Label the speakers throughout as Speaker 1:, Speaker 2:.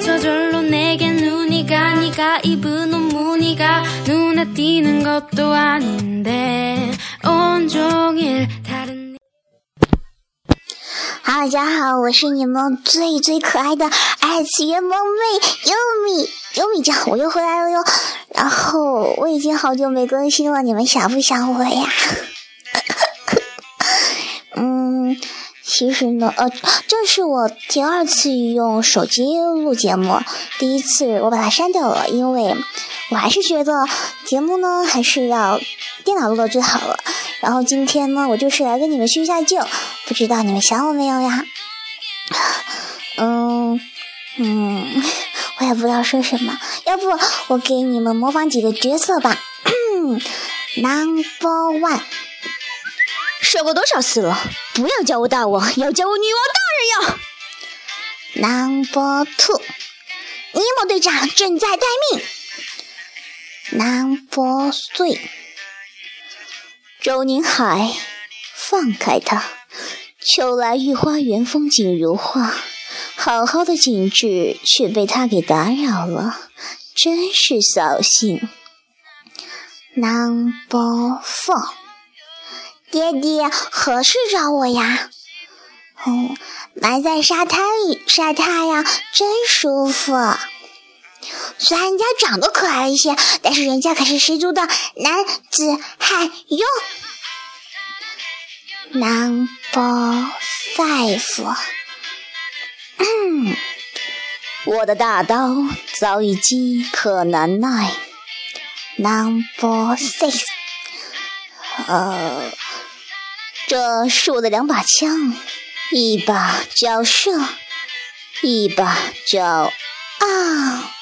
Speaker 1: 저절로 내게 눈이 가 네가 입은 옷 무늬가 눈에 띄는 것도 아닌데 온종일
Speaker 2: 大家好，我是你们最最可爱的二次元萌妹优米，优米酱，我又回来了哟。然后我已经好久没更新了，你们想不想我呀？嗯，其实呢，呃，这是我第二次用手机录节目，第一次我把它删掉了，因为我还是觉得节目呢还是要电脑录的最好了。然后今天呢，我就是来跟你们叙一下旧，不知道你们想我没有呀？嗯嗯，我也不知道说什么，要不我给你们模仿几个角色吧。Number one，
Speaker 3: 说过多少次了，不要叫我大王，要叫我女王大
Speaker 2: 人呀。Number two，尼莫队长正在待命。Number three。
Speaker 3: 周宁海，放开他！秋来御花园风景如画，好好的景致却被他给打扰了，真是扫兴。
Speaker 2: Number four，爹爹何时找我呀？哦，埋在沙滩里晒太阳真舒服。虽然人家长得可爱一些，但是人家可是十足的男子汉哟。Number five，
Speaker 3: 我的大刀早已饥渴难耐。
Speaker 2: Number six，
Speaker 3: 呃，这是我的两把枪，一把叫射，一把叫啊。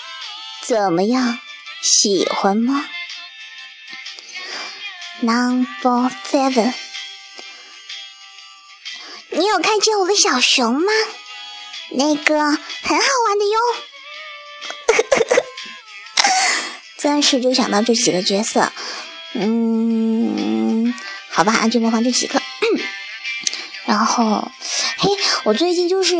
Speaker 3: 怎么样，喜欢吗
Speaker 2: ？Number seven，你有看见我的小熊吗？那个很好玩的哟。暂时就想到这几个角色，嗯，好吧，就模仿这几个。然后，嘿，我最近就是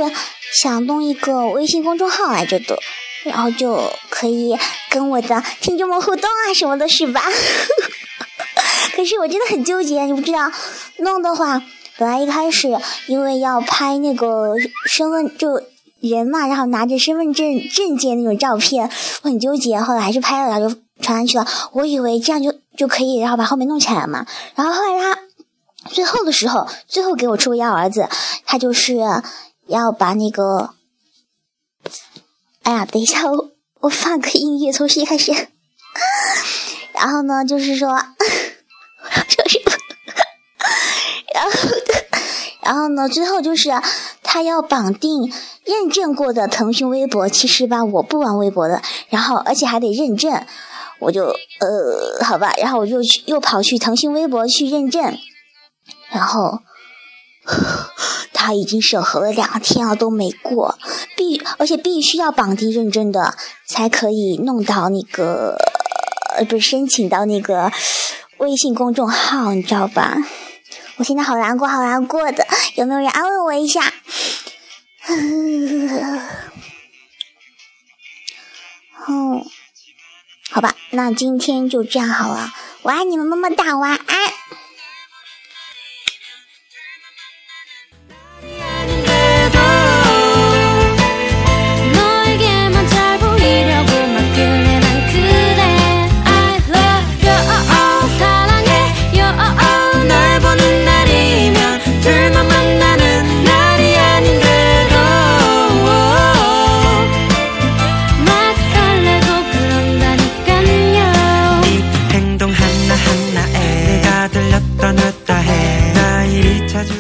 Speaker 2: 想弄一个微信公众号来着的。然后就可以跟我的听众们互动啊，什么的是吧？可是我真的很纠结，你不知道，弄的话，本来一开始因为要拍那个身份就人嘛，然后拿着身份证证件那种照片，我很纠结，后来还是拍了，然后就传上去了。我以为这样就就可以，然后把后面弄起来了嘛。然后后来他最后的时候，最后给我出个幺蛾子，他就是要把那个。哎呀，等一下，我我放个音乐，从新开始？然后呢，就是说，说什么？然后，然后呢，最后就是他要绑定认证过的腾讯微博。其实吧，我不玩微博的，然后而且还得认证，我就呃，好吧，然后我就去又跑去腾讯微博去认证，然后。他已经审核了两天了，都没过，必而且必须要绑定认证的，才可以弄到那个，呃，不是申请到那个微信公众号，你知道吧？我现在好难过，好难过的，有没有人安慰我一下？嗯，好吧，那今天就这样好了，我爱你们，么么哒，晚安。